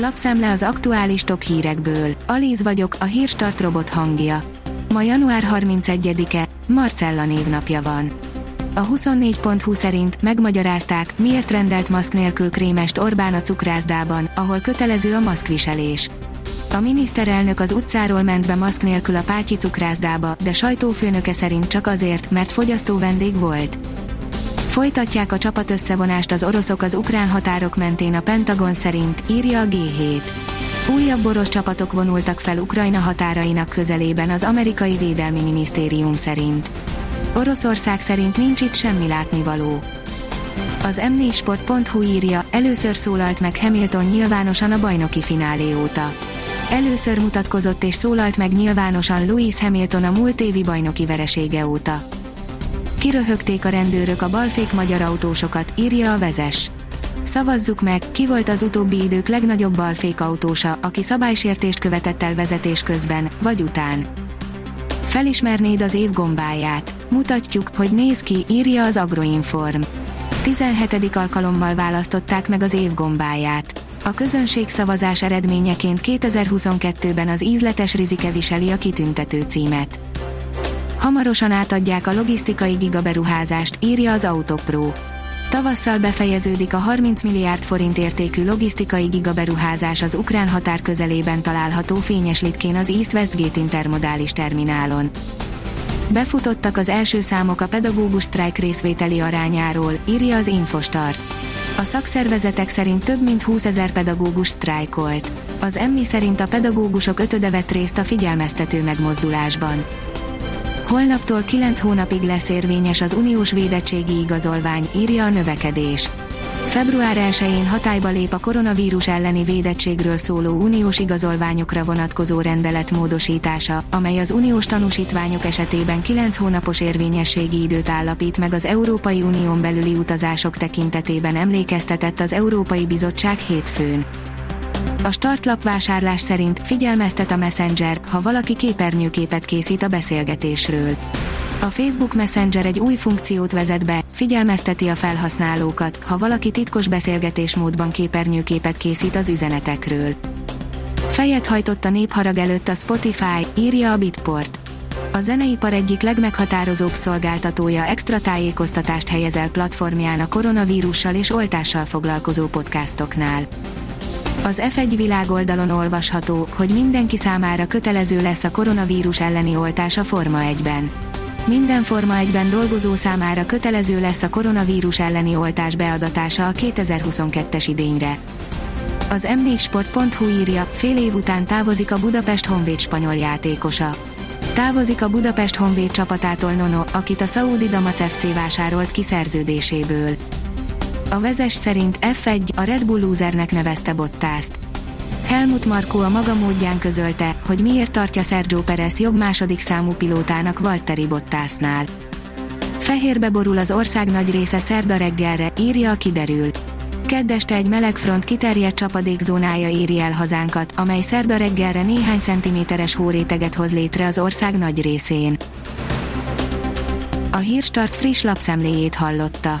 Lapszemle az aktuális top hírekből. Alíz vagyok, a hírstart robot hangja. Ma január 31-e, Marcella névnapja van. A 24.20 szerint megmagyarázták, miért rendelt maszk nélkül krémest Orbán a cukrászdában, ahol kötelező a maszkviselés. A miniszterelnök az utcáról ment be maszk nélkül a Pátyi cukrászdába, de sajtófőnöke szerint csak azért, mert fogyasztó vendég volt. Folytatják a csapat összevonást az oroszok az ukrán határok mentén a Pentagon szerint, írja a G7. Újabb orosz csapatok vonultak fel Ukrajna határainak közelében az amerikai védelmi minisztérium szerint. Oroszország szerint nincs itt semmi látnivaló. Az m4sport.hu írja, először szólalt meg Hamilton nyilvánosan a bajnoki finálé óta. Először mutatkozott és szólalt meg nyilvánosan Louis Hamilton a múlt évi bajnoki veresége óta. Kiröhögték a rendőrök a balfék magyar autósokat, írja a vezes. Szavazzuk meg, ki volt az utóbbi idők legnagyobb balfék autósa, aki szabálysértést követett el vezetés közben, vagy után. Felismernéd az év gombáját. Mutatjuk, hogy néz ki, írja az Agroinform. 17. alkalommal választották meg az év gombáját. A közönség szavazás eredményeként 2022-ben az ízletes rizike viseli a kitüntető címet. Hamarosan átadják a logisztikai gigaberuházást, írja az Autopro. Tavasszal befejeződik a 30 milliárd forint értékű logisztikai gigaberuházás az ukrán határ közelében található fényes litkén az East-Westgate intermodális terminálon. Befutottak az első számok a pedagógus sztrájk részvételi arányáról, írja az Infostart. A szakszervezetek szerint több mint 20 ezer pedagógus sztrájkolt. Az emmi szerint a pedagógusok ötöde vett részt a figyelmeztető megmozdulásban. Holnaptól 9 hónapig lesz érvényes az uniós védettségi igazolvány, írja a növekedés. Február 1-én hatályba lép a koronavírus elleni védettségről szóló uniós igazolványokra vonatkozó rendelet módosítása, amely az uniós tanúsítványok esetében 9 hónapos érvényességi időt állapít meg az Európai Unión belüli utazások tekintetében emlékeztetett az Európai Bizottság hétfőn. A startlap vásárlás szerint figyelmeztet a Messenger, ha valaki képernyőképet készít a beszélgetésről. A Facebook Messenger egy új funkciót vezet be, figyelmezteti a felhasználókat, ha valaki titkos beszélgetésmódban képernyőképet készít az üzenetekről. Fejet hajtott a népharag előtt a Spotify, írja a Bitport. A zeneipar egyik legmeghatározóbb szolgáltatója extra tájékoztatást helyez el platformján a koronavírussal és oltással foglalkozó podcastoknál. Az F1 világoldalon olvasható, hogy mindenki számára kötelező lesz a koronavírus elleni oltás a Forma 1-ben. Minden Forma 1-ben dolgozó számára kötelező lesz a koronavírus elleni oltás beadatása a 2022-es idényre. Az m4sport.hu írja, fél év után távozik a Budapest Honvéd spanyol játékosa. Távozik a Budapest Honvéd csapatától Nono, akit a Saudi Damac FC vásárolt ki szerződéséből. A vezes szerint F1 a Red Bull losernek nevezte Bottást. Helmut Marko a maga módján közölte, hogy miért tartja Sergio Perez jobb második számú pilótának Valtteri Bottasnál. Fehérbe borul az ország nagy része szerda reggelre, írja a kiderül. Keddeste egy meleg front kiterjedt csapadékzónája éri el hazánkat, amely szerda reggelre néhány centiméteres hóréteget hoz létre az ország nagy részén. A Hírstart friss lapszemléjét hallotta.